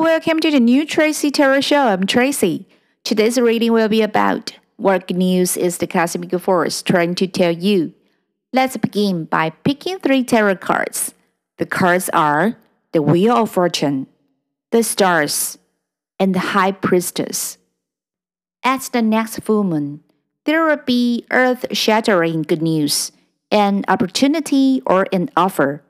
welcome to the new Tracy Tarot Show. I'm Tracy. Today's reading will be about what news is the cosmic force trying to tell you. Let's begin by picking three tarot cards. The cards are the Wheel of Fortune, the Stars, and the High Priestess. At the next full moon, there will be earth shattering good news, an opportunity, or an offer.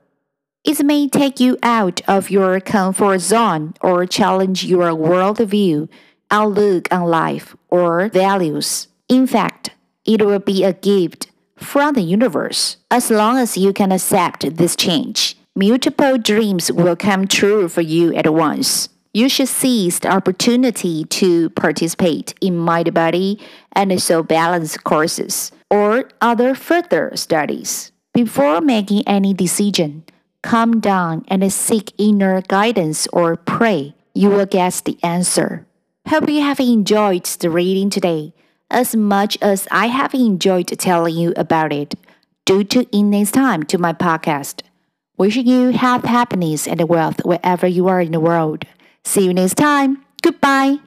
It may take you out of your comfort zone or challenge your worldview, outlook on life, or values. In fact, it will be a gift from the universe. As long as you can accept this change, multiple dreams will come true for you at once. You should seize the opportunity to participate in mind body and soul balance courses or other further studies. Before making any decision, calm down and seek inner guidance or pray. You will get the answer. Hope you have enjoyed the reading today as much as I have enjoyed telling you about it. Do tune in next time to my podcast. Wishing you health, happiness, and wealth wherever you are in the world. See you next time. Goodbye.